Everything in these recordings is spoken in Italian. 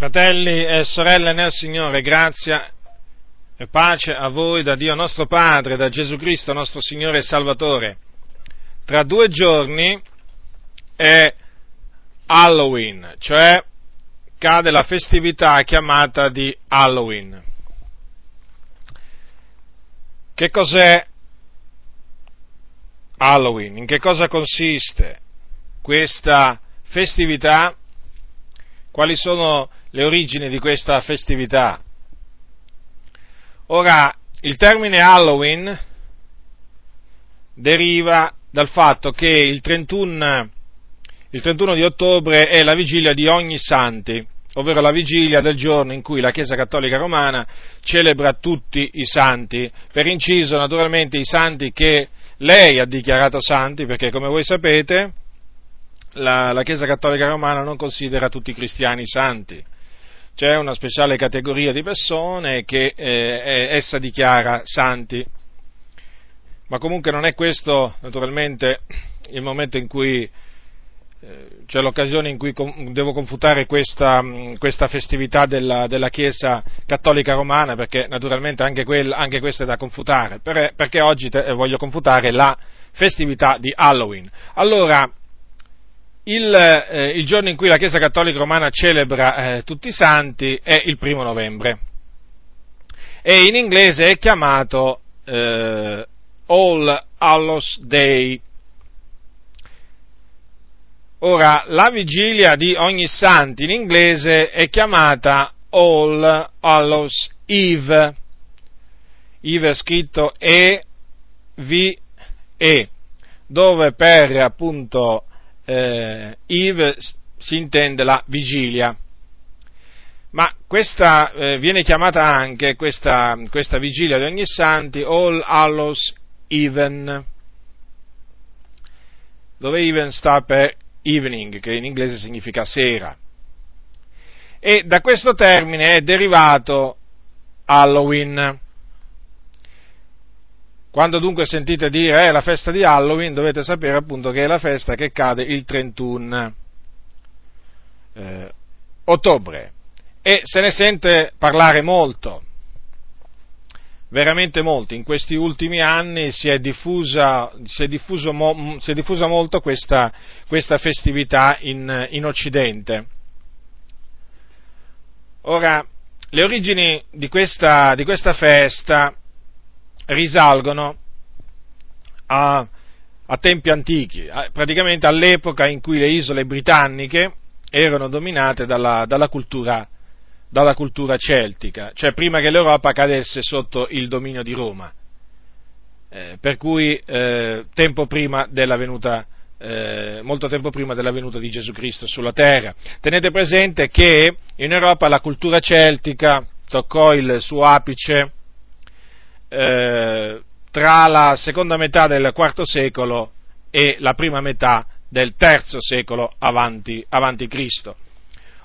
Fratelli e sorelle nel Signore, grazia e pace a voi da Dio nostro Padre, da Gesù Cristo nostro Signore e Salvatore. Tra due giorni è Halloween, cioè cade la festività chiamata di Halloween. Che cos'è Halloween? In che cosa consiste questa festività? Quali sono le origini di questa festività. Ora, il termine Halloween deriva dal fatto che il 31, il 31 di ottobre è la vigilia di ogni santi, ovvero la vigilia del giorno in cui la Chiesa Cattolica Romana celebra tutti i santi, per inciso naturalmente i santi che lei ha dichiarato santi, perché come voi sapete la, la Chiesa Cattolica Romana non considera tutti i cristiani santi c'è una speciale categoria di persone che eh, essa dichiara santi. Ma comunque non è questo naturalmente il momento in cui eh, c'è l'occasione in cui devo confutare questa, questa festività della, della, Chiesa Cattolica Romana, perché naturalmente anche, quella, anche questa è da confutare, perché oggi te, voglio confutare la festività di Halloween. Allora, il, eh, il, giorno in cui la Chiesa Cattolica Romana celebra eh, tutti i santi è il primo novembre e in inglese è chiamato eh, All Hallows Day. Ora, la vigilia di ogni santi in inglese è chiamata All Hallows Eve. Eve è scritto E-V-E, dove per appunto eh, Eve si intende la vigilia. Ma questa eh, viene chiamata anche, questa, questa, vigilia di ogni santi, All Hallows Even, dove even sta per evening, che in inglese significa sera. E da questo termine è derivato Halloween. Quando dunque sentite dire eh, la festa di Halloween, dovete sapere appunto che è la festa che cade il 31 eh, ottobre e se ne sente parlare molto, veramente molto. In questi ultimi anni si è diffusa, si è diffuso, si è diffusa molto questa, questa festività in, in Occidente. Ora, le origini di questa, di questa festa risalgono a, a tempi antichi, praticamente all'epoca in cui le isole britanniche erano dominate dalla, dalla, cultura, dalla cultura celtica, cioè prima che l'Europa cadesse sotto il dominio di Roma, eh, per cui eh, tempo prima della venuta eh, molto tempo prima della venuta di Gesù Cristo sulla terra. Tenete presente che in Europa la cultura celtica toccò il suo apice eh, tra la seconda metà del IV secolo e la prima metà del III secolo avanti, avanti Cristo.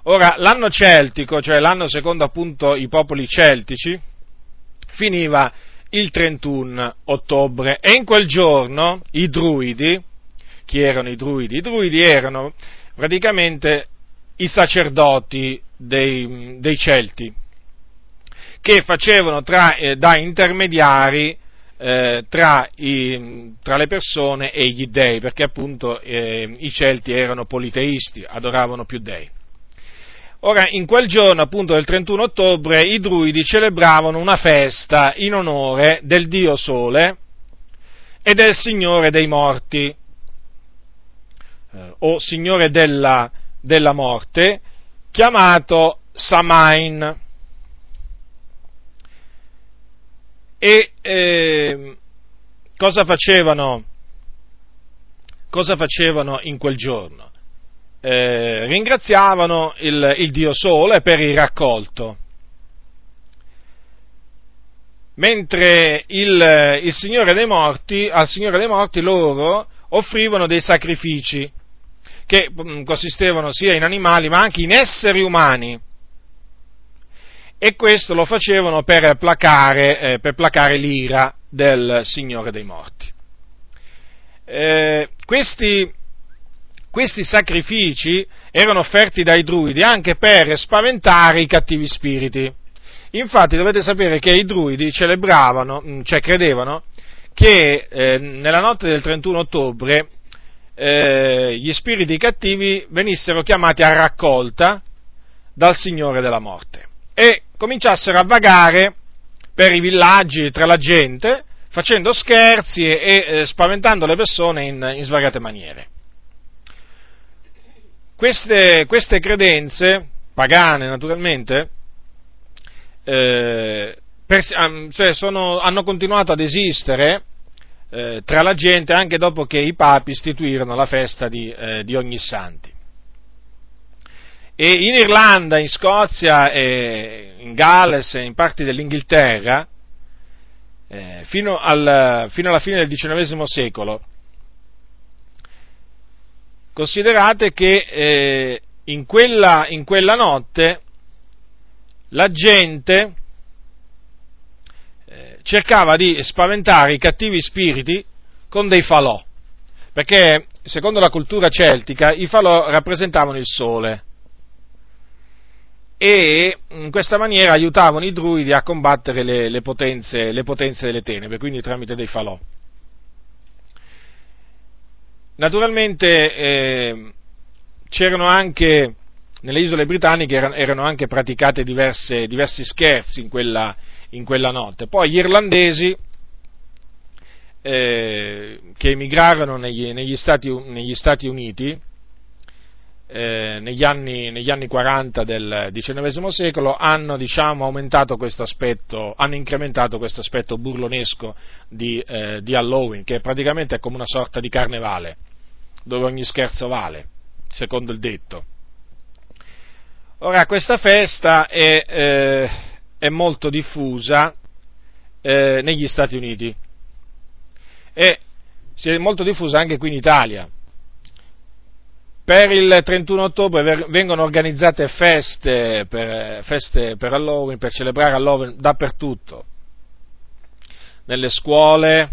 Ora, l'anno celtico, cioè l'anno secondo appunto i popoli celtici, finiva il 31 ottobre e in quel giorno i druidi, chi erano i druidi? I druidi erano praticamente i sacerdoti dei, dei Celti, che facevano tra, eh, da intermediari eh, tra, i, tra, le persone e gli dei, perché appunto eh, i Celti erano politeisti, adoravano più dei. Ora, in quel giorno, appunto del 31 ottobre, i druidi celebravano una festa in onore del dio Sole e del Signore dei morti, eh, o Signore della, della morte, chiamato Samain. E eh, cosa, facevano, cosa facevano in quel giorno? Eh, ringraziavano il, il Dio Sole per il raccolto. Mentre il, il, Signore dei Morti, al Signore dei Morti loro offrivano dei sacrifici che mm, consistevano sia in animali ma anche in esseri umani e questo lo facevano per placare, eh, per placare l'ira del Signore dei morti. Eh, questi, questi sacrifici erano offerti dai druidi anche per spaventare i cattivi spiriti. Infatti dovete sapere che i druidi celebravano, mm, cioè credevano, che eh, nella notte del 31 ottobre eh, gli spiriti cattivi venissero chiamati a raccolta dal Signore della morte e cominciassero a vagare per i villaggi, tra la gente, facendo scherzi e, e eh, spaventando le persone in, in svariate maniere. Queste, queste, credenze, pagane naturalmente, eh, per, cioè sono, hanno continuato ad esistere eh, tra la gente anche dopo che i papi istituirono la festa di, eh, di ogni santi. E in Irlanda, in Scozia, in Galles e in parti dell'Inghilterra, eh, fino, al, fino, alla fine del XIX secolo, considerate che eh, in, quella, in quella notte la gente eh, cercava di spaventare i cattivi spiriti con dei falò, perché secondo la cultura celtica i falò rappresentavano il sole e in questa maniera aiutavano i druidi a combattere le, le, potenze, le potenze, delle tenebre, quindi tramite dei falò. Naturalmente eh, c'erano anche nelle isole britanniche erano, erano anche praticate diverse, diversi scherzi in quella, in quella, notte. Poi gli irlandesi eh, che emigrarono negli, negli, Stati, negli Stati, Uniti eh, negli, anni, negli, anni, 40 del XIX secolo hanno diciamo, hanno incrementato questo aspetto burlonesco di, eh, di Halloween, che praticamente è come una sorta di carnevale, dove ogni scherzo vale, secondo il detto. Ora, questa festa è, eh, è molto diffusa eh, negli Stati Uniti e si è molto diffusa anche qui in Italia. Per il 31 ottobre vengono organizzate feste per, feste per Halloween, per celebrare Halloween dappertutto, nelle scuole,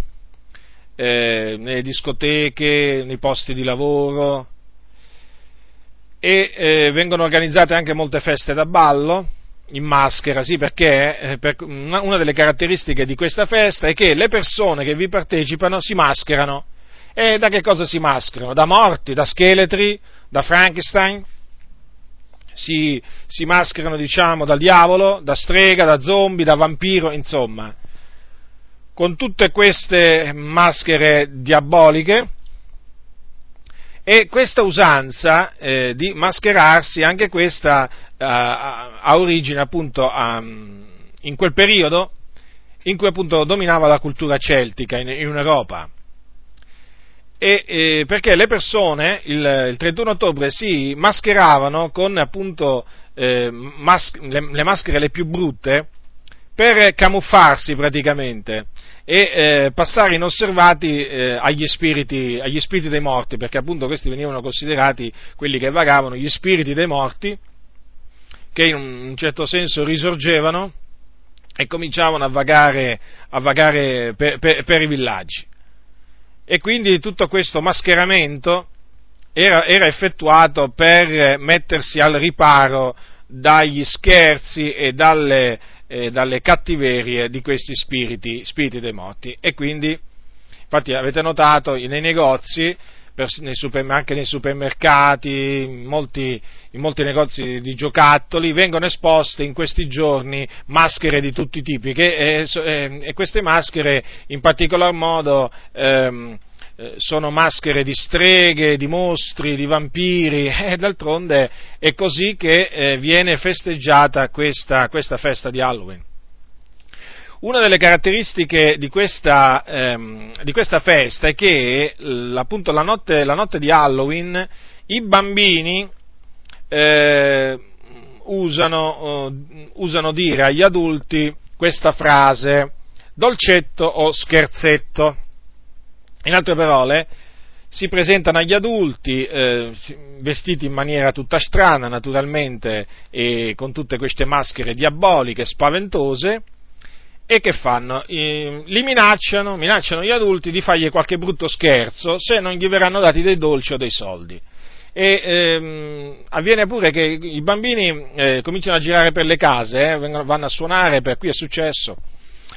eh, nelle discoteche, nei posti di lavoro, e eh, vengono organizzate anche molte feste da ballo in maschera, sì, perché eh, per una, una, delle caratteristiche di questa festa è che le persone che vi partecipano si mascherano. E da che cosa si mascherano? Da morti, da scheletri, da Frankenstein? Si, si mascherano, diciamo, dal diavolo, da strega, da zombie, da vampiro, insomma. Con tutte queste maschere diaboliche, e questa usanza eh, di mascherarsi, anche questa eh, ha origine appunto a, in quel periodo in cui appunto dominava la cultura celtica in, in Europa. E, eh, perché le persone il, il, 31 ottobre si mascheravano con appunto eh, mas- le, le maschere le più brutte per camuffarsi praticamente e eh, passare inosservati eh, agli, spiriti, agli, spiriti, dei morti, perché appunto questi venivano considerati quelli che vagavano, gli spiriti dei morti, che in un certo senso risorgevano e cominciavano a vagare, a vagare per, per, per, i villaggi. E quindi tutto questo mascheramento era, era effettuato per mettersi al riparo dagli scherzi e dalle, eh, dalle cattiverie di questi spiriti, spiriti dei morti. E quindi, infatti avete notato, nei negozi, nei super, anche nei supermercati, in molti, in molti, negozi di giocattoli, vengono esposte in questi giorni maschere di tutti i tipi che, eh, eh, e queste maschere in particolar modo ehm, eh, sono maschere di streghe, di mostri, di vampiri e d'altronde è così che eh, viene festeggiata questa, questa, festa di Halloween. Una delle caratteristiche di questa, ehm, di questa festa è che appunto la notte, la notte, di Halloween i bambini eh, usano, uh, usano dire agli adulti questa frase dolcetto o scherzetto. In altre parole, si presentano agli adulti eh, vestiti in maniera tutta strana, naturalmente, e con tutte queste maschere diaboliche, spaventose, e che fanno? Li minacciano, minacciano gli adulti di fargli qualche brutto scherzo se non gli verranno dati dei dolci o dei soldi. E ehm, avviene pure che i bambini eh, cominciano a girare per le case, eh, vanno a suonare, per qui è successo,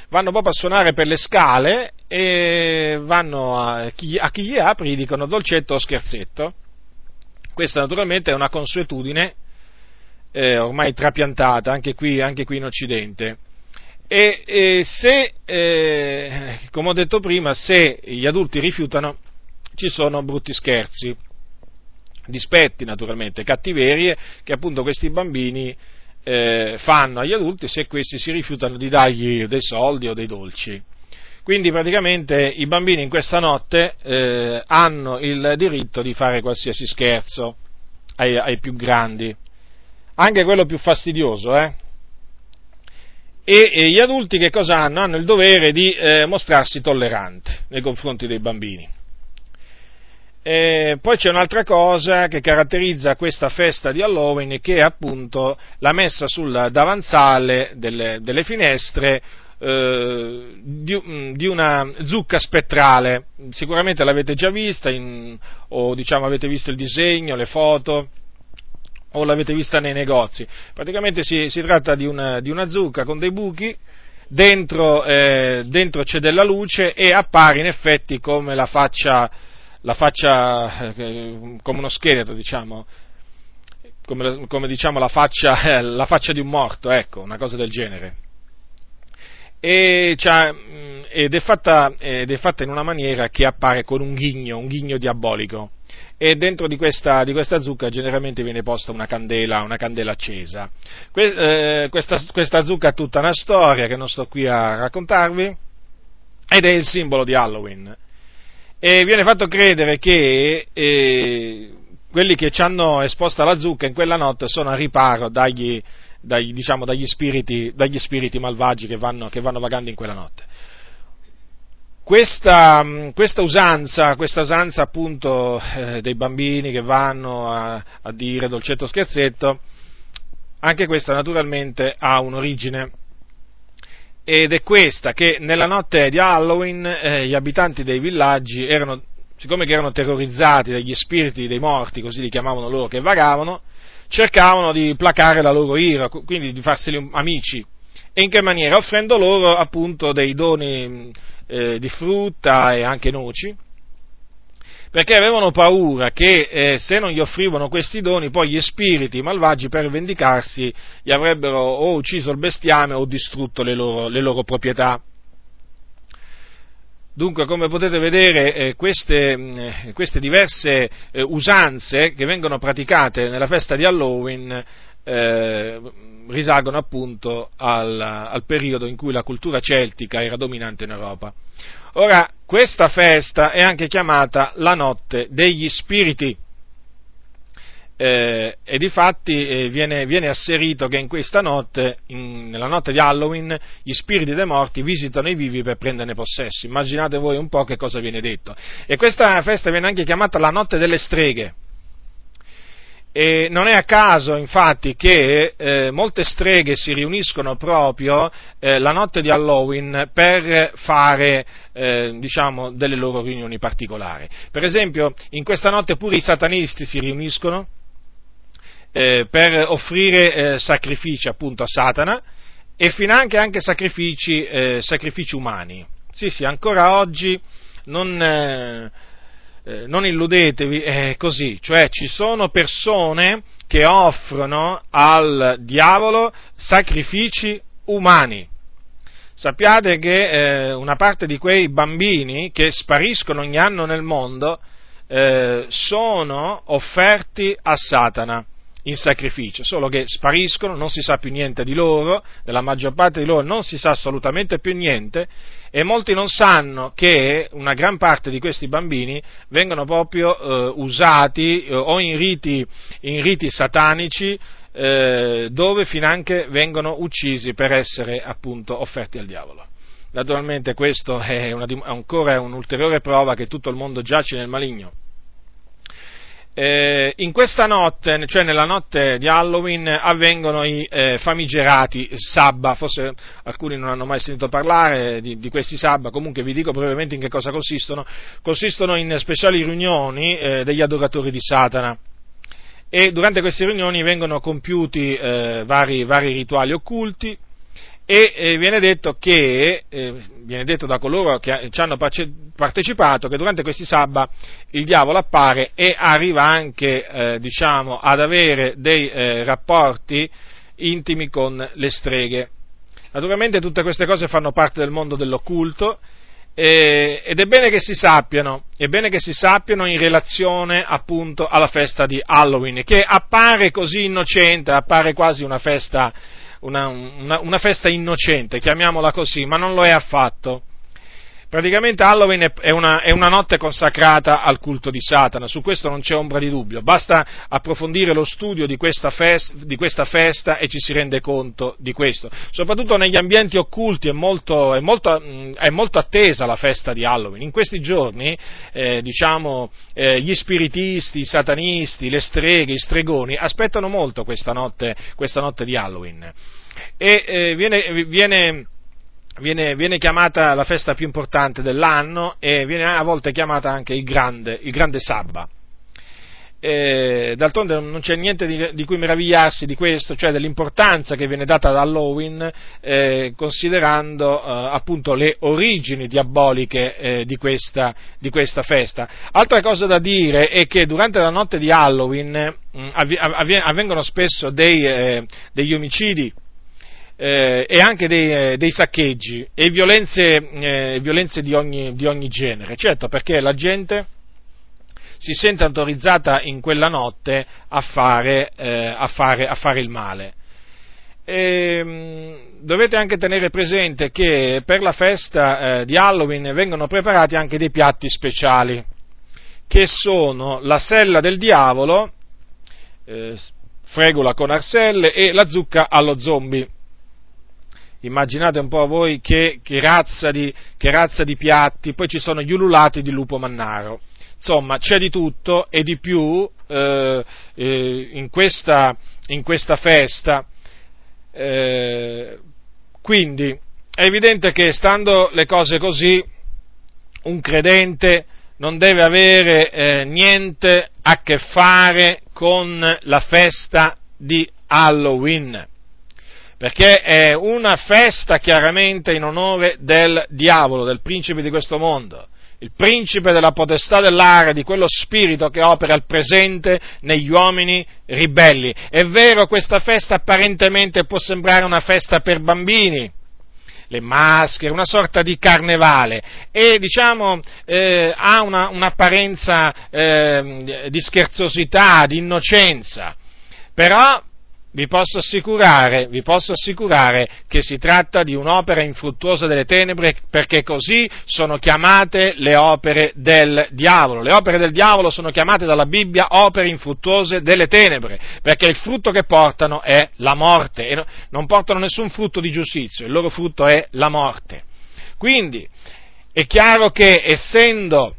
vanno proprio a suonare per le scale e vanno a chi, a chi gli apre gli dicono dolcetto o scherzetto. Questa naturalmente è una consuetudine eh, ormai trapiantata anche qui, anche qui in Occidente. E, e se, eh, come ho detto prima, se gli adulti rifiutano, ci sono brutti scherzi, dispetti naturalmente, cattiverie che appunto questi bambini eh, fanno agli adulti se questi si rifiutano di dargli dei soldi o dei dolci. Quindi praticamente i bambini in questa notte eh, hanno il diritto di fare qualsiasi scherzo ai, ai più grandi, anche quello più fastidioso, eh? E, e, gli adulti che cosa hanno? Hanno il dovere di eh, mostrarsi tolleranti nei confronti dei bambini. E poi c'è un'altra cosa che caratterizza questa festa di Halloween che è appunto la messa sul davanzale delle, delle finestre eh, di, di, una zucca spettrale. Sicuramente l'avete già vista in, o diciamo avete visto il disegno, le foto o l'avete vista nei negozi. Praticamente si, si tratta di una, di una, zucca con dei buchi, dentro, eh, dentro, c'è della luce e appare in effetti come la faccia, la faccia eh, come uno scheletro, diciamo, come, come diciamo la faccia, la faccia, di un morto, ecco, una cosa del genere. E ed, è fatta, ed è fatta in una maniera che appare con un ghigno, un ghigno diabolico e dentro di questa, di questa, zucca generalmente viene posta una candela, una candela accesa. Que, eh, questa, questa, zucca ha tutta una storia che non sto qui a raccontarvi ed è il simbolo di Halloween. E viene fatto credere che eh, quelli che ci hanno esposta la zucca in quella notte sono a riparo dagli, dagli, diciamo, dagli, spiriti, dagli spiriti, malvagi che vanno, che vanno vagando in quella notte questa, questa, usanza, questa usanza appunto eh, dei bambini che vanno a, a, dire dolcetto scherzetto, anche questa naturalmente ha un'origine ed è questa che nella notte di Halloween eh, gli abitanti dei villaggi erano, siccome erano terrorizzati dagli spiriti dei morti, così li chiamavano loro che vagavano, cercavano di placare la loro ira, quindi di farseli amici. E in che maniera? Offrendo loro appunto dei doni eh, di frutta e anche noci, perché avevano paura che eh, se non gli offrivano questi doni, poi gli spiriti malvagi per vendicarsi gli avrebbero o ucciso il bestiame o distrutto le loro, le loro proprietà. Dunque, come potete vedere, eh, queste, eh, queste, diverse eh, usanze che vengono praticate nella festa di Halloween eh, risalgono appunto al, al, periodo in cui la cultura celtica era dominante in Europa. Ora, questa festa è anche chiamata la notte degli spiriti. Eh, e difatti eh, viene, viene, asserito che in questa notte, in, nella notte di Halloween, gli spiriti dei morti visitano i vivi per prenderne possesso. Immaginate voi un po' che cosa viene detto. E questa festa viene anche chiamata la notte delle streghe e non è a caso, infatti, che eh, molte streghe si riuniscono proprio eh, la notte di Halloween per fare, eh, diciamo, delle loro riunioni particolari. Per esempio, in questa notte pure i satanisti si riuniscono eh, per offrire eh, sacrifici appunto a Satana e finanche anche sacrifici, eh, sacrifici umani. Sì, sì, ancora oggi non eh, non illudetevi, è così, cioè ci sono persone che offrono al diavolo sacrifici umani. Sappiate che eh, una parte di quei bambini che spariscono ogni anno nel mondo eh, sono offerti a Satana in sacrificio, solo che spariscono, non si sa più niente di loro, della maggior parte di loro non si sa assolutamente più niente e molti non sanno che una gran parte di questi bambini vengono proprio eh, usati eh, o in riti, in riti satanici eh, dove finanche vengono uccisi per essere appunto offerti al diavolo. Naturalmente questo è una, ancora un'ulteriore prova che tutto il mondo giace nel maligno eh, in questa notte, cioè nella notte di Halloween, avvengono i eh, famigerati sabba, forse alcuni non hanno mai sentito parlare di, di, questi sabba, comunque vi dico brevemente in che cosa consistono. Consistono in speciali riunioni eh, degli adoratori di Satana. e durante queste riunioni vengono compiuti eh, vari, vari rituali occulti, e eh, viene detto che, eh, viene detto da coloro che ci hanno partecipato, che durante questi sabba il diavolo appare e arriva anche, eh, diciamo, ad avere dei eh, rapporti intimi con le streghe. Naturalmente tutte queste cose fanno parte del mondo dell'occulto eh, ed è bene che si sappiano, è bene che si sappiano in relazione appunto alla festa di Halloween, che appare così innocente, appare quasi una festa una, una, una festa innocente, chiamiamola così, ma non lo è affatto. Praticamente Halloween è una, è una, notte consacrata al culto di Satana, su questo non c'è ombra di dubbio, basta approfondire lo studio di questa, festa, di questa festa e ci si rende conto di questo. Soprattutto negli ambienti occulti è molto, è molto, è molto attesa la festa di Halloween. In questi giorni, eh, diciamo, eh, gli spiritisti, i satanisti, le streghe, i stregoni aspettano molto questa notte, questa notte di Halloween. E eh, viene, viene Viene, viene, chiamata la festa più importante dell'anno e viene a volte chiamata anche il grande, il grande Sabba. E, d'altronde non c'è niente di, di, cui meravigliarsi di questo, cioè dell'importanza che viene data ad Halloween, eh, considerando eh, appunto le origini diaboliche eh, di, questa, di, questa, festa. Altra cosa da dire è che durante la notte di Halloween mh, mm, avvengono spesso dei, eh, degli omicidi eh, e anche dei, eh, dei, saccheggi e violenze, eh, violenze di, ogni, di, ogni, genere. Certo, perché la gente si sente autorizzata in quella notte a fare, eh, a fare, a fare il male. E, ehm, dovete anche tenere presente che per la festa eh, di Halloween vengono preparati anche dei piatti speciali, che sono la sella del diavolo, eh, fregola con arselle e la zucca allo zombie immaginate un po' voi che, che, razza di, che, razza di, piatti, poi ci sono gli ululati di lupo mannaro. Insomma, c'è di tutto e di più eh, eh, in, questa, in, questa, festa. Eh, quindi è evidente che stando le cose così, un credente non deve avere eh, niente a che fare con la festa di Halloween perché è una festa chiaramente in onore del diavolo, del principe di questo mondo, il principe della potestà dell'aria, di quello spirito che opera al presente negli uomini ribelli. È vero, questa festa apparentemente può sembrare una festa per bambini, le maschere, una sorta di carnevale. E diciamo eh, ha una, un'apparenza eh, di scherzosità, di innocenza, però vi posso assicurare, vi posso assicurare che si tratta di un'opera infruttuosa delle tenebre perché così sono chiamate le opere del diavolo. Le opere del diavolo sono chiamate dalla Bibbia opere infruttuose delle tenebre perché il frutto che portano è la morte e non portano nessun frutto di giustizia, il loro frutto è la morte. Quindi è chiaro che essendo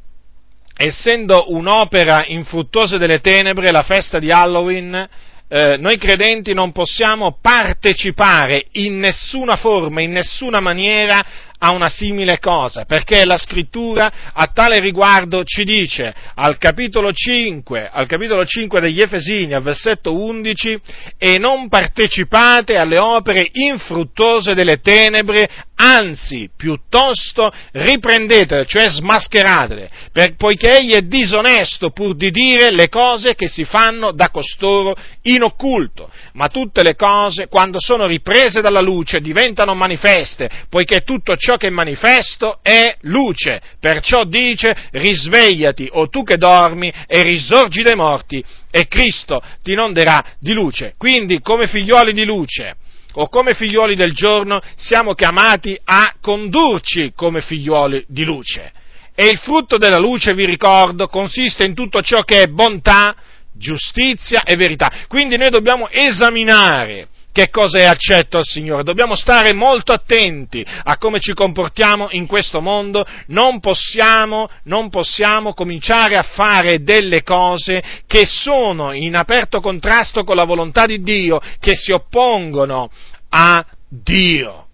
essendo un'opera infruttuosa delle tenebre, la festa di Halloween eh, noi credenti non possiamo partecipare in nessuna forma, in nessuna maniera a una simile cosa, perché la scrittura a tale riguardo ci dice al capitolo 5, al capitolo 5 degli Efesini, al versetto 11, e non partecipate alle opere infruttuose delle tenebre, anzi, piuttosto riprendetele, cioè smascheratele, per, poiché egli è disonesto pur di dire le cose che si fanno da costoro in occulto, ma tutte le cose, quando sono riprese dalla luce, diventano manifeste, poiché tutto ciò che è manifesto è luce, perciò dice risvegliati o tu che dormi e risorgi dai morti e Cristo ti inonderà di luce. Quindi come figlioli di luce, o come figlioli del giorno siamo chiamati a condurci come figlioli di luce. E il frutto della luce, vi ricordo, consiste in tutto ciò che è bontà, giustizia e verità. Quindi noi dobbiamo esaminare che cosa è accetto al Signore. Dobbiamo stare molto attenti a come ci comportiamo in questo mondo. Non possiamo, non possiamo cominciare a fare delle cose che sono in aperto contrasto con la volontà di Dio, che si oppongono a Dio.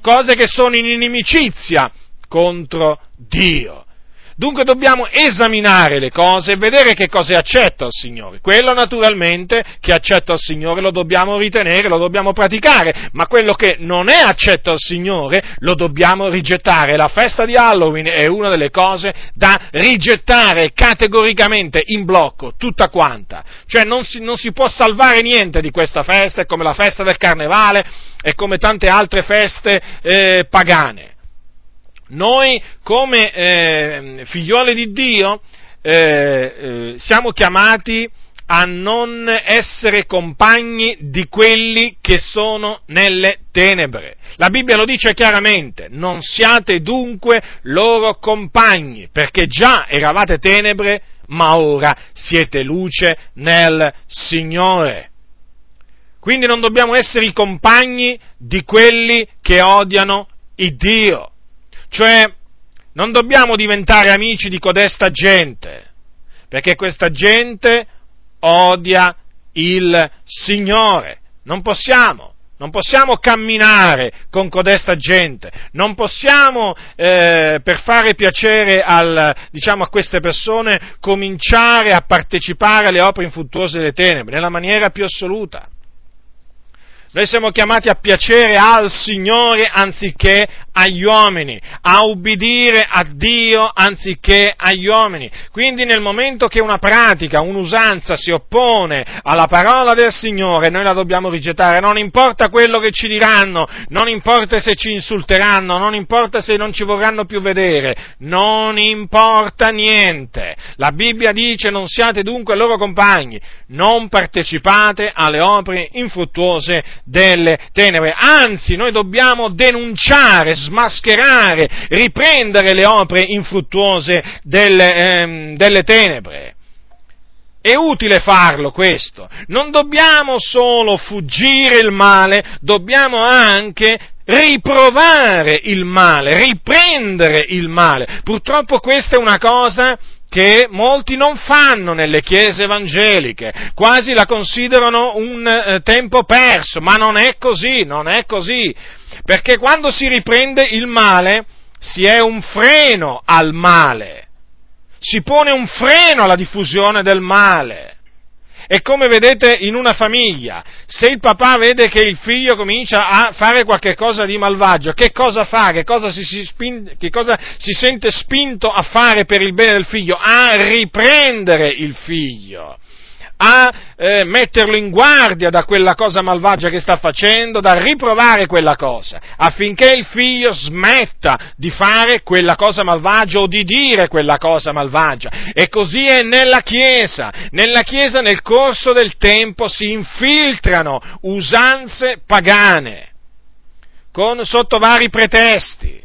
Cose che sono in inimicizia contro Dio. Dunque dobbiamo esaminare le cose e vedere che cosa è accetto al Signore. Quello naturalmente che è accetto al Signore lo dobbiamo ritenere, lo dobbiamo praticare, ma quello che non è accetto al Signore lo dobbiamo rigettare. La festa di Halloween è una delle cose da rigettare categoricamente in blocco, tutta quanta. Cioè non si, non si può salvare niente di questa festa, è come la festa del carnevale, è come tante altre feste eh, pagane noi come eh, figlioli di Dio eh, eh, siamo chiamati a non essere compagni di quelli che sono nelle tenebre. La Bibbia lo dice chiaramente, non siate dunque loro compagni, perché già eravate tenebre, ma ora siete luce nel Signore. Quindi non dobbiamo essere i compagni di quelli che odiano il Dio. Cioè, non dobbiamo diventare amici di codesta gente, perché questa gente odia il Signore. Non possiamo. Non possiamo camminare con codesta gente, non possiamo, eh, per fare piacere al, diciamo, a queste persone, cominciare a partecipare alle opere infruttuose delle tenebre, nella maniera più assoluta. Noi siamo chiamati a piacere al Signore anziché agli uomini, a ubbidire a Dio anziché agli uomini. Quindi nel momento che una pratica, un'usanza si oppone alla parola del Signore, noi la dobbiamo rigettare, non importa quello che ci diranno, non importa se ci insulteranno, non importa se non ci vorranno più vedere, non importa niente. La Bibbia dice non siate dunque loro compagni, non partecipate alle opere infruttuose delle tenebre, anzi noi dobbiamo denunciare, smascherare, riprendere le opere infruttuose delle, ehm, delle tenebre. È utile farlo questo. Non dobbiamo solo fuggire il male, dobbiamo anche riprovare il male, riprendere il male. Purtroppo questa è una cosa che molti non fanno nelle chiese evangeliche, quasi la considerano un eh, tempo perso, ma non è così, non è così. Perché quando si riprende il male si è un freno al male, si pone un freno alla diffusione del male. E come vedete in una famiglia, se il papà vede che il figlio comincia a fare qualche cosa di malvagio, che cosa fa? Che cosa si, si, spin, che cosa si sente spinto a fare per il bene del figlio? A riprendere il figlio a eh, metterlo in guardia da quella cosa malvagia che sta facendo, da riprovare quella cosa, affinché il figlio smetta di fare quella cosa malvagia o di dire quella cosa malvagia. E così è nella Chiesa. Nella Chiesa nel corso del tempo si infiltrano usanze pagane, con, sotto vari pretesti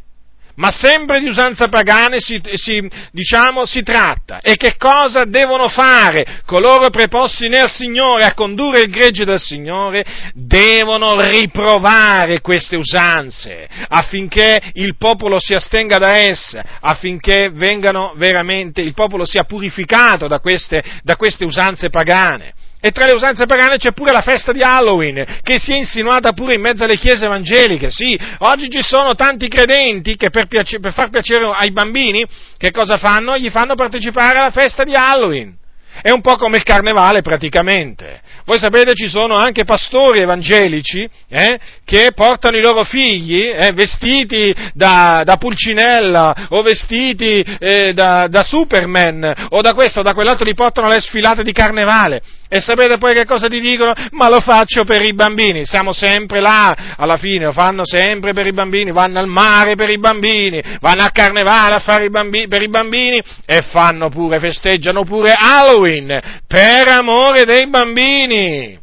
ma sempre di usanza pagane si, si, diciamo, si tratta. E che cosa devono fare coloro preposti nel Signore a condurre il gregge del Signore? Devono riprovare queste usanze affinché il popolo si astenga da esse, affinché vengano veramente, il popolo sia purificato da queste, da queste usanze pagane. E tra le usanze pagane c'è pure la festa di Halloween, che si è insinuata pure in mezzo alle chiese evangeliche. Sì, oggi ci sono tanti credenti che per, piace, per far piacere ai bambini, che cosa fanno? Gli fanno partecipare alla festa di Halloween. È un po' come il carnevale praticamente. Voi sapete ci sono anche pastori evangelici eh, che portano i loro figli eh, vestiti da, da, Pulcinella o vestiti eh, da, da, Superman o da questo o da quell'altro, li portano alle sfilate di carnevale. E sapete poi che cosa ti dicono? Ma lo faccio per i bambini, siamo sempre là, alla fine lo fanno sempre per i bambini, vanno al mare per i bambini, vanno a carnevale a fare i bambini, per i bambini. E fanno pure, festeggiano pure Halloween per amore dei bambini.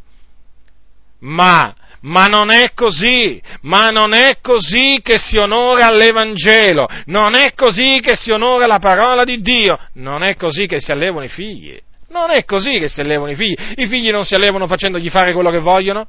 Ma ma non è così, ma non è così che si onora l'Evangelo, non è così che si onora la parola di Dio, non è così che si allevano i figli. Non è così che si allevano i figli. I figli non si allevano facendogli fare quello che vogliono.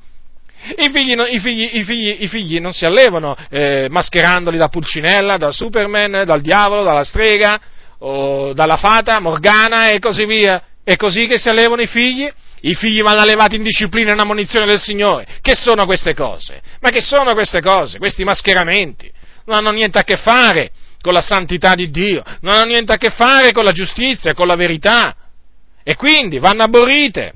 I figli, i figli, i figli, i figli non si allevano eh, mascherandoli da Pulcinella, da Superman, dal diavolo, dalla strega, o dalla fata, Morgana e così via. È così che si allevano i figli? I figli vanno allevati in disciplina e in ammonizione del Signore. Che sono queste cose? Ma che sono queste cose? Questi mascheramenti? Non hanno niente a che fare con la santità di Dio, non hanno niente a che fare con la giustizia con la verità. E quindi vanno aborrite.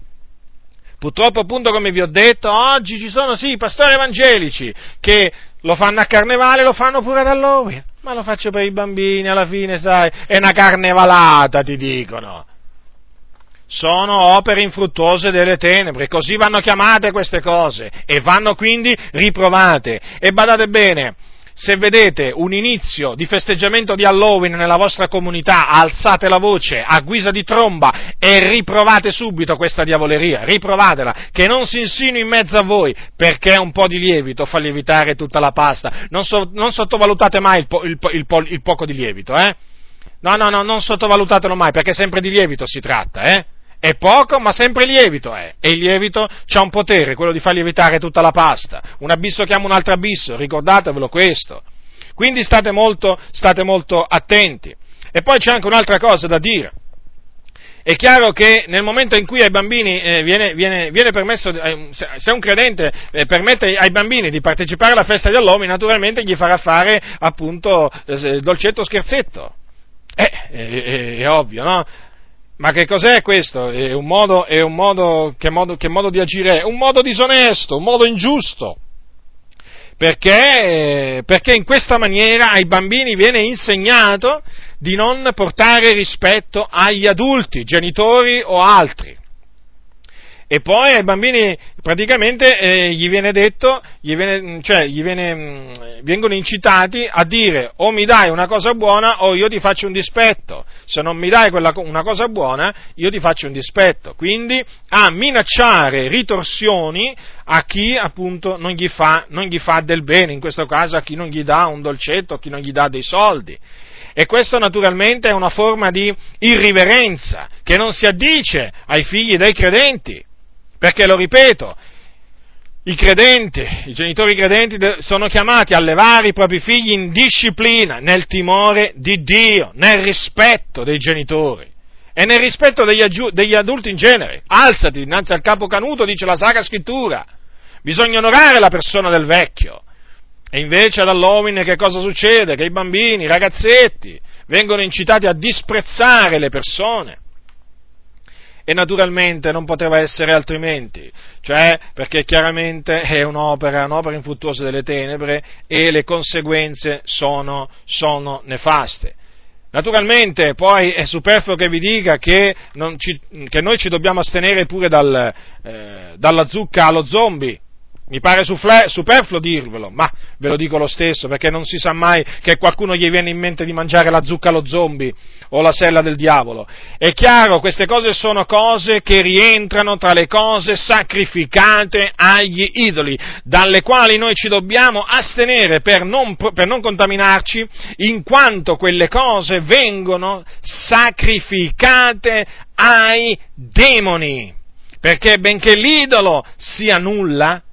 Purtroppo, appunto, come vi ho detto, oggi ci sono sì pastori evangelici che lo fanno a carnevale, lo fanno pure ad Halloween. Ma lo faccio per i bambini, alla fine, sai, è una carnevalata, ti dicono. Sono opere infruttuose delle tenebre, così vanno chiamate queste cose e vanno quindi riprovate. E badate bene, se vedete un inizio di festeggiamento di Halloween nella vostra comunità, alzate la voce a guisa di tromba e riprovate subito questa diavoleria, riprovatela, che non si insinui in mezzo a voi, perché un po' di lievito fa lievitare tutta la pasta. Non, so, non sottovalutate mai il, po, il, il, il, poco di lievito, eh? No, no, no, non sottovalutatelo mai, perché sempre di lievito si tratta, eh? È poco, ma sempre lievito è. E il lievito ha un potere, quello di far lievitare tutta la pasta. Un abisso chiama un altro abisso, ricordatevelo questo. Quindi state molto, state molto attenti. E poi c'è anche un'altra cosa da dire. È chiaro che nel momento in cui ai bambini eh, viene, viene, viene, permesso, eh, se un credente eh, permette ai bambini di partecipare alla festa Halloween, naturalmente gli farà fare appunto dolcetto scherzetto. Eh, è, è ovvio, no? Ma che cos'è questo? È un modo, è un modo, che, modo, che modo di agire è? Un modo disonesto, un modo ingiusto. Perché, perché in questa maniera ai bambini viene insegnato di non portare rispetto agli adulti, genitori o altri. E poi ai bambini praticamente eh, gli viene detto, gli viene, cioè gli viene, mm, vengono incitati a dire o mi dai una cosa buona o io ti faccio un dispetto. Se non mi dai quella, una cosa buona io ti faccio un dispetto. Quindi a minacciare ritorsioni a chi appunto non gli, fa, non gli fa del bene, in questo caso a chi non gli dà un dolcetto, a chi non gli dà dei soldi. E questo naturalmente è una forma di irriverenza che non si addice ai figli dei credenti. Perché, lo ripeto, i credenti, i genitori credenti sono chiamati a levare i propri figli in disciplina, nel timore di Dio, nel rispetto dei genitori e nel rispetto degli, degli adulti in genere. Alzati dinanzi al capo canuto, dice la Sacra Scrittura. Bisogna onorare la persona del vecchio. E invece Halloween che cosa succede? Che i bambini, i ragazzetti, vengono incitati a disprezzare le persone e naturalmente non poteva essere altrimenti, cioè perché chiaramente è un'opera, un'opera infruttuosa delle tenebre e le conseguenze sono, sono nefaste. Naturalmente poi è superfluo che vi dica che, ci, che noi ci dobbiamo astenere pure dal, eh, dalla zucca allo zombie, mi pare superfluo dirvelo, ma ve lo dico lo stesso, perché non si sa mai che qualcuno gli viene in mente di mangiare la zucca allo zombie o la sella del diavolo. È chiaro, queste cose sono cose che rientrano tra le cose sacrificate agli idoli, dalle quali noi ci dobbiamo astenere per non, per non contaminarci, in quanto quelle cose vengono sacrificate ai demoni. Perché benché l'idolo sia nulla,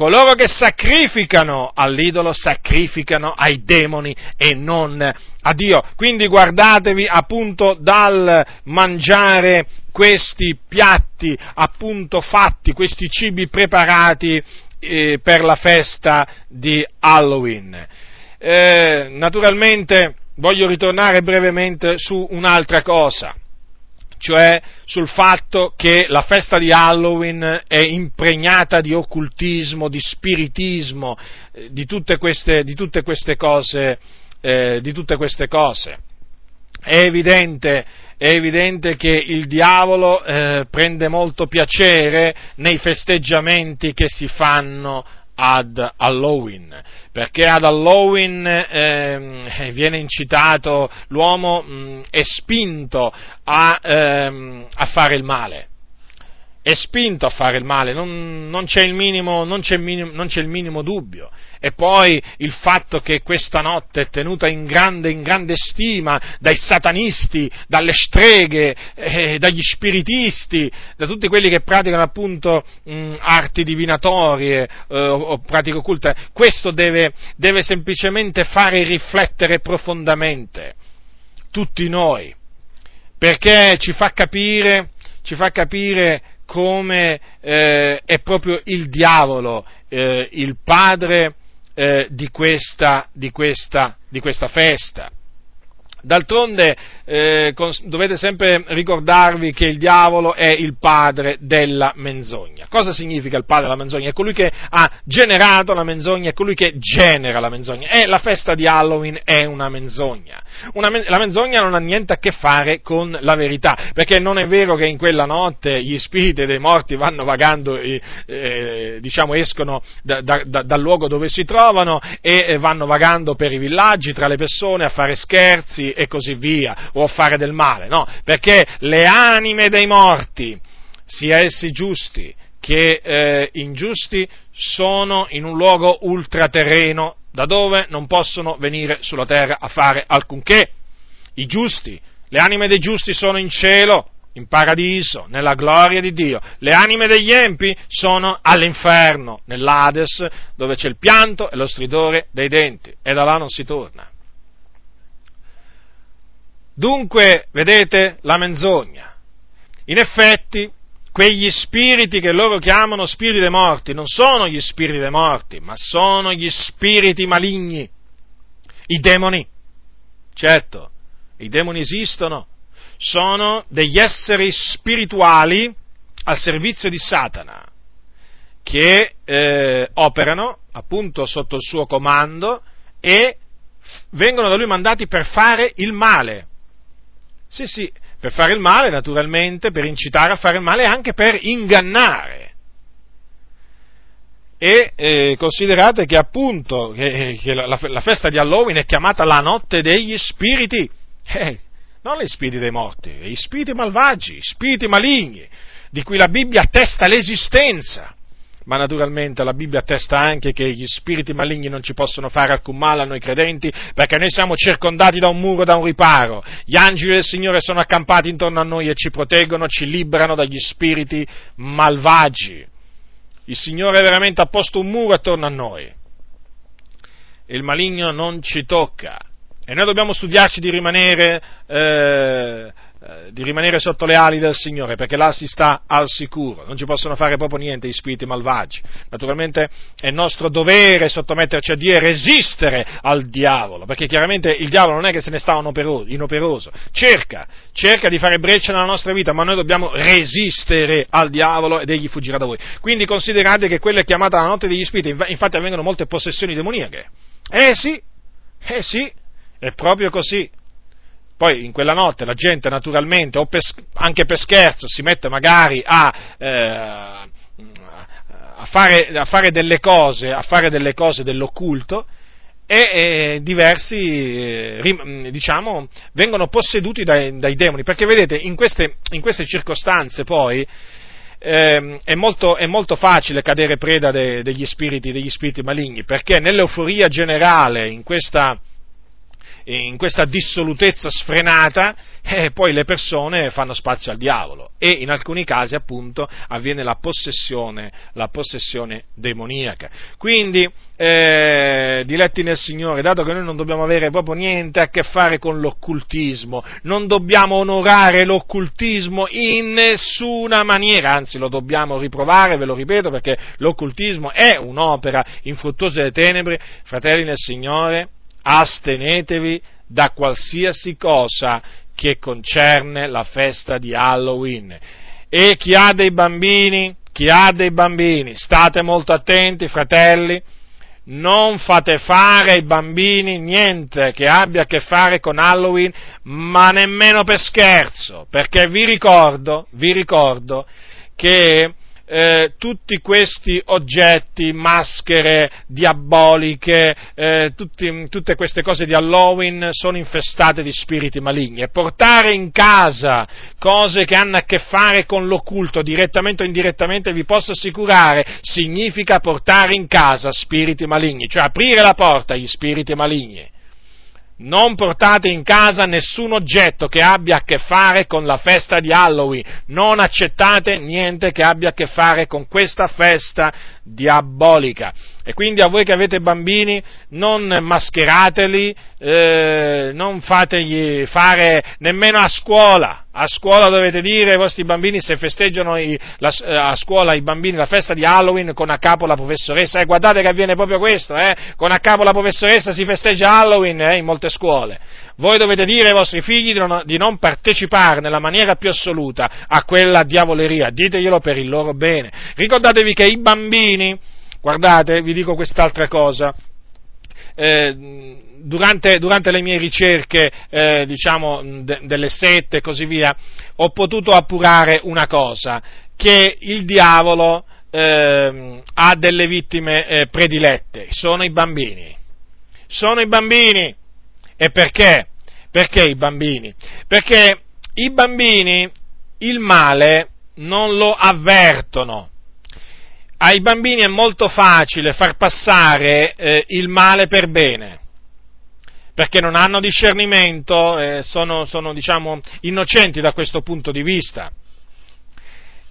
coloro che sacrificano all'idolo sacrificano ai demoni e non a Dio. Quindi guardatevi appunto dal mangiare questi piatti appunto fatti, questi cibi preparati eh, per la festa di Halloween. Eh, naturalmente voglio ritornare brevemente su un'altra cosa cioè sul fatto che la festa di Halloween è impregnata di occultismo, di spiritismo, eh, di tutte queste, di tutte queste cose. Eh, di tutte queste cose. È evidente, è evidente, che il diavolo eh, prende molto piacere nei festeggiamenti che si fanno ad Halloween, perché ad Halloween eh, viene incitato, l'uomo mh, è spinto a, ehm, a fare il male, è spinto a fare il male, non, non, c'è, il minimo, non, c'è, il minimo, non c'è il minimo dubbio. E poi il fatto che questa notte è tenuta in grande, in grande stima dai satanisti, dalle streghe, eh, dagli spiritisti, da tutti quelli che praticano appunto mh, arti divinatorie eh, o, o pratiche occulte, questo deve, deve semplicemente fare riflettere profondamente tutti noi, perché ci fa capire, ci fa capire come eh, è proprio il diavolo, eh, il padre eh, di, questa, di, questa, di questa festa. D'altronde eh, dovete sempre ricordarvi che il diavolo è il padre della menzogna. Cosa significa il padre della menzogna? È colui che ha generato la menzogna, è colui che genera la menzogna. E la festa di Halloween è una menzogna. Una, la menzogna non ha niente a che fare con la verità, perché non è vero che in quella notte gli spiriti dei morti vanno vagando, eh, diciamo escono da, da, da, dal luogo dove si trovano e vanno vagando per i villaggi tra le persone a fare scherzi e così via, o fare del male, no, perché le anime dei morti, sia essi giusti che eh, ingiusti, sono in un luogo ultraterreno da dove non possono venire sulla terra a fare alcunché. I giusti, le anime dei giusti sono in cielo, in paradiso, nella gloria di Dio. Le anime degli empi sono all'inferno, nell'Ades, dove c'è il pianto e lo stridore dei denti, e da là non si torna. Dunque, vedete, la menzogna. In effetti, quegli spiriti che loro chiamano spiriti dei morti non sono gli spiriti dei morti, ma sono gli spiriti maligni, i demoni. Certo, i demoni esistono, sono degli esseri spirituali al servizio di Satana, che eh, operano appunto sotto il suo comando e vengono da lui mandati per fare il male. Sì, sì, per fare il male naturalmente, per incitare a fare il male e anche per ingannare. E eh, considerate che appunto che, che la, la, festa di Halloween è chiamata la notte degli spiriti, eh, non gli spiriti dei morti, gli spiriti malvagi, spiriti maligni, di cui la Bibbia attesta l'esistenza ma naturalmente la Bibbia attesta anche che gli spiriti maligni non ci possono fare alcun male a noi credenti, perché noi siamo circondati da un muro, da un riparo. Gli angeli del Signore sono accampati intorno a noi e ci proteggono, ci liberano dagli spiriti malvagi. Il Signore veramente ha posto un muro attorno a noi. Il maligno non ci tocca. E noi dobbiamo studiarci di rimanere eh, eh, di rimanere sotto le ali del Signore, perché là si sta al sicuro, non ci possono fare proprio niente gli spiriti malvagi. Naturalmente è nostro dovere sottometterci a Dio e resistere al diavolo, perché chiaramente il diavolo non è che se ne sta inoperoso, cerca, cerca di fare breccia nella nostra vita, ma noi dobbiamo resistere al diavolo ed egli fuggirà da voi. Quindi considerate che quella è chiamata la notte degli spiriti, infatti avvengono molte possessioni demoniache. Eh sì, eh sì, è proprio così. Poi in quella notte la gente naturalmente, o per, anche per scherzo, si mette magari a, eh, a, fare, a, fare, delle cose, a fare delle cose dell'occulto e, e diversi, eh, diciamo, vengono posseduti dai, dai, demoni. Perché vedete, in queste, in queste circostanze poi eh, è, molto, è, molto, facile cadere preda de, degli, spiriti, degli spiriti maligni, perché nell'euforia generale, in questa in questa dissolutezza sfrenata, e poi le persone fanno spazio al diavolo e in alcuni casi appunto avviene la possessione, la possessione demoniaca. Quindi, eh, diletti nel Signore, dato che noi non dobbiamo avere proprio niente a che fare con l'occultismo, non dobbiamo onorare l'occultismo in nessuna maniera, anzi lo dobbiamo riprovare, ve lo ripeto, perché l'occultismo è un'opera infruttuosa delle tenebre, fratelli nel Signore, astenetevi da qualsiasi cosa che concerne la festa di Halloween. E chi ha dei bambini, chi ha dei bambini, state molto attenti, fratelli, non fate fare ai bambini niente che abbia a che fare con Halloween, ma nemmeno per scherzo, perché vi ricordo, vi ricordo che eh, tutti questi oggetti, maschere diaboliche, eh, tutti, tutte queste cose di Halloween sono infestate di spiriti maligni. E portare in casa cose che hanno a che fare con l'occulto, direttamente o indirettamente, vi posso assicurare, significa portare in casa spiriti maligni, cioè aprire la porta agli spiriti maligni non portate in casa nessun oggetto che abbia a che fare con la festa di Halloween, non accettate niente che abbia a che fare con questa festa diabolica. E quindi a voi che avete bambini non mascherateli, eh, non fategli fare nemmeno a scuola. A scuola dovete dire ai vostri bambini se festeggiano i, la, eh, a scuola i bambini la festa di Halloween con a capo la professoressa. Eh, guardate che avviene proprio questo, eh? con a capo la professoressa si festeggia Halloween eh, in molte scuole. Voi dovete dire ai vostri figli di non, di non partecipare nella maniera più assoluta a quella diavoleria, diteglielo per il loro bene. Ricordatevi che i bambini Guardate, vi dico quest'altra cosa. Eh, durante, durante, le mie ricerche, eh, diciamo, de, delle sette e così via, ho potuto appurare una cosa, che il diavolo eh, ha delle vittime eh, predilette, sono i bambini. Sono i bambini. E perché? Perché i bambini? Perché i bambini il male non lo avvertono ai bambini è molto facile far passare eh, il male per bene, perché non hanno discernimento, eh, sono, sono diciamo, innocenti da questo punto di vista.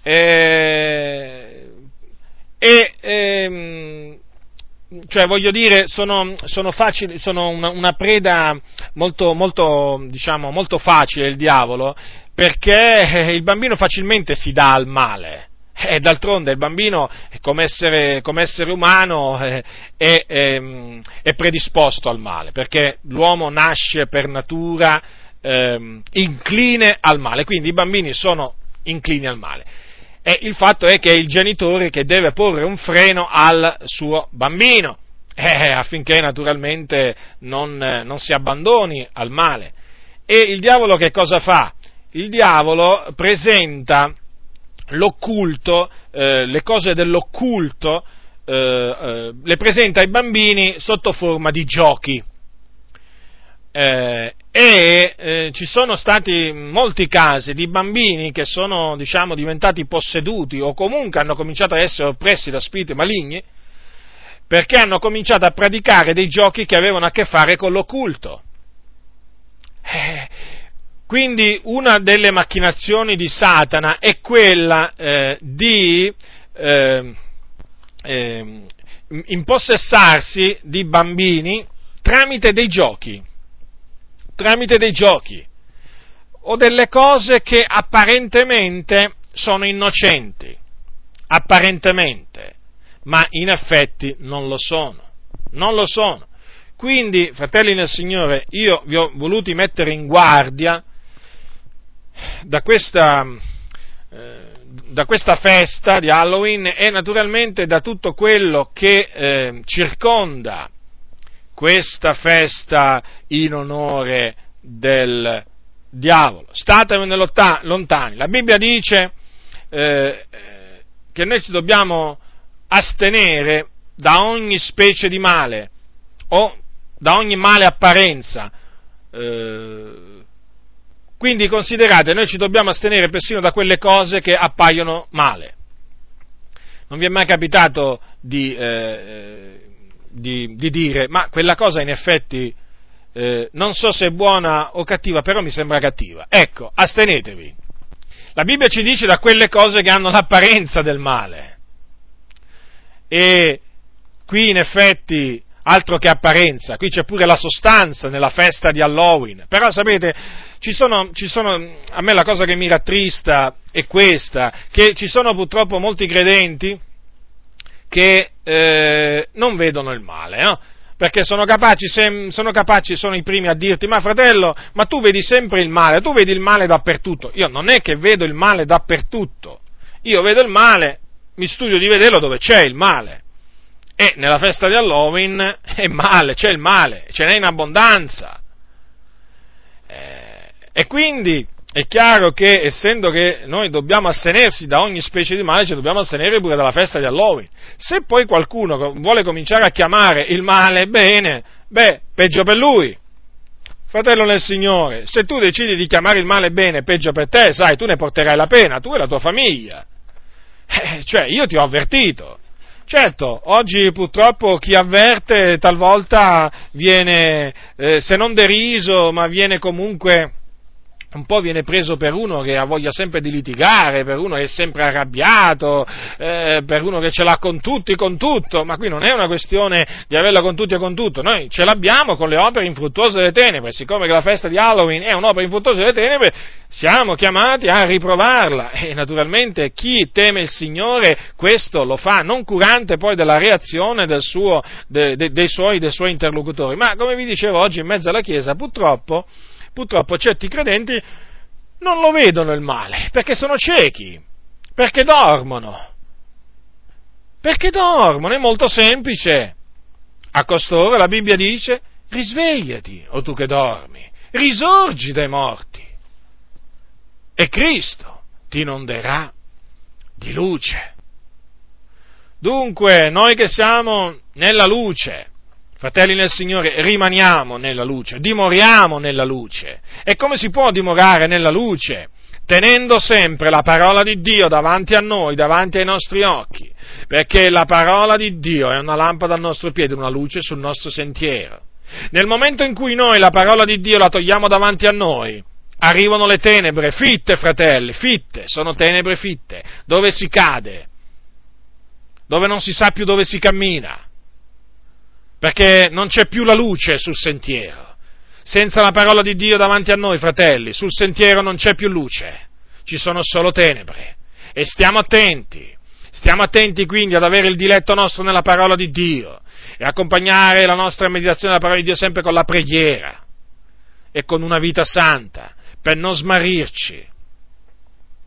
Eh, e, ehm, cioè voglio dire, sono, sono, facili, sono una, una, preda molto, molto, diciamo, molto facile il diavolo, perché il bambino facilmente si dà al male e eh, d'altronde il bambino, come essere, come essere umano, eh, è, è, è, predisposto al male, perché l'uomo nasce per natura eh, incline al male, quindi i bambini sono inclini al male. E il fatto è che è il genitore che deve porre un freno al suo bambino, eh, affinché naturalmente non, non si abbandoni al male. E il diavolo che cosa fa? Il diavolo presenta l'occulto, eh, le cose dell'occulto, eh, eh, le presenta ai bambini sotto forma di giochi. Eh, e eh, ci sono stati molti casi di bambini che sono diciamo, diventati posseduti o comunque hanno cominciato a essere oppressi da spiriti maligni perché hanno cominciato a praticare dei giochi che avevano a che fare con l'occulto. Eh, quindi una delle macchinazioni di Satana è quella eh, di eh, eh, impossessarsi di bambini tramite dei giochi, tramite dei giochi o delle cose che apparentemente sono innocenti, apparentemente, ma in effetti non lo sono, non lo sono. Quindi, fratelli nel Signore, io vi ho voluti mettere in guardia da questa, eh, da questa festa di Halloween e naturalmente da tutto quello che eh, circonda questa festa in onore del diavolo. Statevene lontani. La Bibbia dice eh, che noi ci dobbiamo astenere da ogni specie di male o da ogni male apparenza. Eh, quindi considerate, noi ci dobbiamo astenere persino da quelle cose che appaiono male. Non vi è mai capitato di, eh, di, di dire, ma quella cosa in effetti eh, non so se è buona o cattiva, però mi sembra cattiva. Ecco, astenetevi. La Bibbia ci dice da quelle cose che hanno l'apparenza del male. E qui in effetti altro che apparenza, qui c'è pure la sostanza nella festa di Halloween. Però sapete, ci sono, ci sono, a me la cosa che mi rattrista è questa, che ci sono purtroppo molti credenti che eh, non vedono il male, no? perché sono capaci, sono capaci, sono i primi a dirti, ma fratello, ma tu vedi sempre il male, tu vedi il male dappertutto. Io non è che vedo il male dappertutto, io vedo il male, mi studio di vederlo dove c'è il male. E nella festa di Halloween è male, c'è il male, ce n'è in abbondanza. E quindi è chiaro che, essendo che noi dobbiamo astenersi da ogni specie di male, ci dobbiamo astenere pure dalla festa di Halloween. Se poi qualcuno vuole cominciare a chiamare il male bene, beh, peggio per lui. Fratello nel Signore, se tu decidi di chiamare il male bene, peggio per te, sai, tu ne porterai la pena, tu e la tua famiglia. Eh, cioè, io ti ho avvertito. Certo, oggi purtroppo chi avverte talvolta viene, eh, se non deriso, ma viene comunque un po' viene preso per uno che ha voglia sempre di litigare, per uno che è sempre arrabbiato, eh, per uno che ce l'ha con tutti, con tutto, ma qui non è una questione di averla con tutti e con tutto, noi ce l'abbiamo con le opere infruttuose delle tenebre, siccome la festa di Halloween è un'opera infruttuosa delle tenebre, siamo chiamati a riprovarla. E naturalmente chi teme il Signore questo lo fa, non curante poi della reazione del suo, de, de, dei, suoi, dei suoi interlocutori, ma come vi dicevo oggi in mezzo alla Chiesa purtroppo purtroppo certi credenti non lo vedono il male, perché sono ciechi, perché dormono. Perché dormono, è molto semplice. A costoro la Bibbia dice, risvegliati, o tu che dormi, risorgi dai morti. E Cristo ti inonderà di luce. Dunque, noi che siamo nella luce, Fratelli nel Signore, rimaniamo nella luce, dimoriamo nella luce. E come si può dimorare nella luce? Tenendo sempre la parola di Dio davanti a noi, davanti ai nostri occhi, perché la parola di Dio è una lampada al nostro piede, una luce sul nostro sentiero. Nel momento in cui noi la parola di Dio la togliamo davanti a noi, arrivano le tenebre, fitte fratelli, fitte, sono tenebre fitte, dove si cade, dove non si sa più dove si cammina perché non c'è più la luce sul sentiero. Senza la parola di Dio davanti a noi, fratelli, sul sentiero non c'è più luce, ci sono solo tenebre. E stiamo attenti, stiamo attenti quindi ad avere il diletto nostro nella parola di Dio e accompagnare la nostra meditazione della parola di Dio sempre con la preghiera e con una vita santa, per non smarrirci,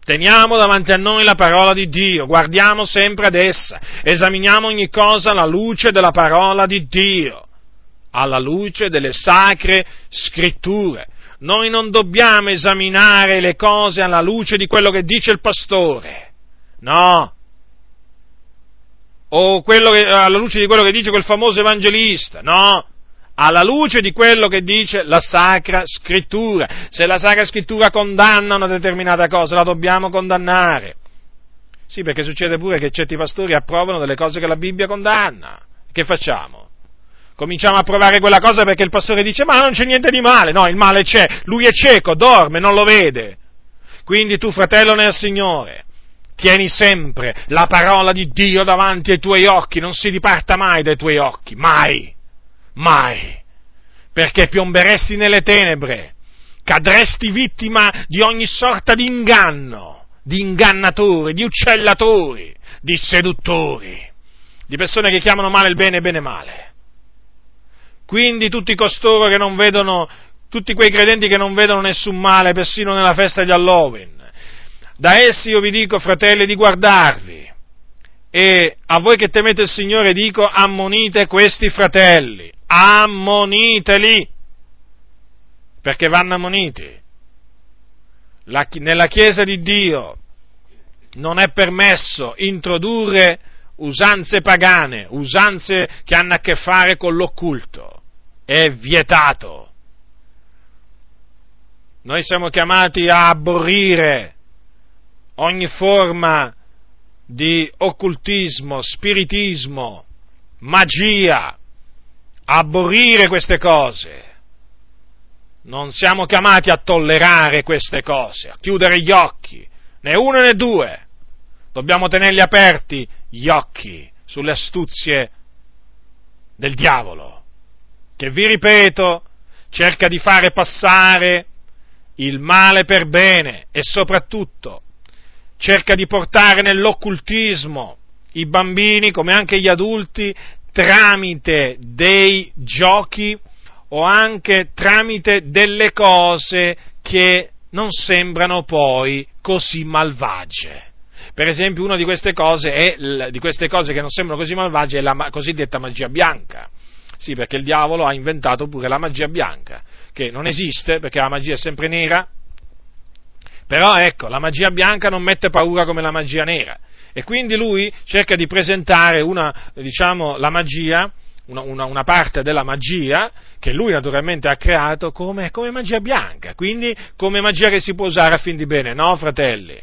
Teniamo davanti a noi la parola di Dio, guardiamo sempre ad essa, esaminiamo ogni cosa alla luce della parola di Dio, alla luce delle sacre scritture. Noi non dobbiamo esaminare le cose alla luce di quello che dice il pastore, no, o che, alla luce di quello che dice quel famoso evangelista, no, alla luce di quello che dice la Sacra Scrittura. Se la Sacra Scrittura condanna una determinata cosa, la dobbiamo condannare. Sì, perché succede pure che certi pastori approvano delle cose che la Bibbia condanna. Che facciamo? Cominciamo a approvare quella cosa perché il pastore dice ma non c'è niente di male. No, il male c'è. Lui è cieco, dorme, non lo vede. Quindi tu, fratello nel Signore, tieni sempre la parola di Dio davanti ai tuoi occhi, non si diparta mai dai tuoi occhi, mai mai, perché piomberesti nelle tenebre, cadresti vittima di ogni sorta di inganno, di ingannatori, di uccellatori, di seduttori, di persone che chiamano male il bene e bene male. Quindi tutti costoro che non vedono, tutti quei credenti che non vedono nessun male, persino nella festa di Halloween, da essi io vi dico, fratelli, di guardarvi. E a voi che temete il Signore dico, ammonite questi fratelli, ammoniteli, perché vanno ammoniti. La, nella Chiesa di Dio non è permesso introdurre usanze pagane, usanze che hanno a che fare con l'occulto, è vietato. Noi siamo chiamati a aborrire ogni forma di occultismo, spiritismo, magia, aborrire queste cose. Non siamo chiamati a tollerare queste cose, a chiudere gli occhi, né uno né due. Dobbiamo tenerli aperti gli occhi sulle astuzie del diavolo, che vi ripeto, cerca di fare passare il male per bene e soprattutto cerca di portare nell'occultismo i bambini come anche gli adulti tramite dei giochi o anche tramite delle cose che non sembrano poi così malvagie. Per esempio, una di queste cose, è, di queste cose che non sembrano così malvagie è la cosiddetta magia bianca. Sì, perché il diavolo ha inventato pure la magia bianca, che non esiste perché la magia è sempre nera, però ecco, la magia bianca non mette paura come la magia nera. E quindi lui cerca di presentare una, diciamo, la magia, una, una, una, parte della magia che lui naturalmente ha creato come, come, magia bianca, quindi come magia che si può usare a fin di bene, no fratelli?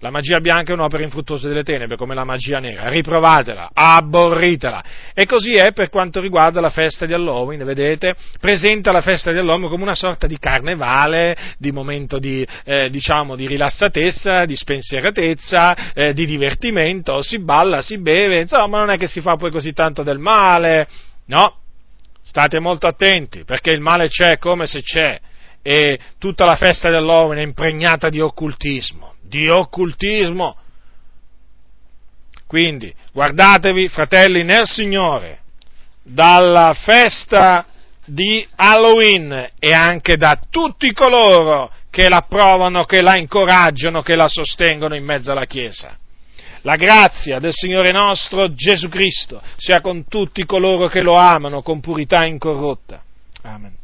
La magia bianca è un'opera infruttuosa delle tenebre, come la magia nera. Riprovatela, aborritela. E così è per quanto riguarda la festa di Halloween, vedete? Presenta la festa di Halloween come una sorta di carnevale, di momento di, eh, diciamo, di rilassatezza, di spensieratezza, eh, di divertimento, si balla, si beve, insomma non è che si fa poi così tanto del male, no? State molto attenti, perché il male c'è come se c'è, e tutta la festa dell'Halloween è impregnata di occultismo di occultismo. Quindi guardatevi, fratelli nel Signore, dalla festa di Halloween e anche da tutti coloro che la provano, che la incoraggiano, che la sostengono in mezzo alla Chiesa. La grazia del Signore nostro Gesù Cristo sia con tutti coloro che lo amano con purità incorrotta. Amen.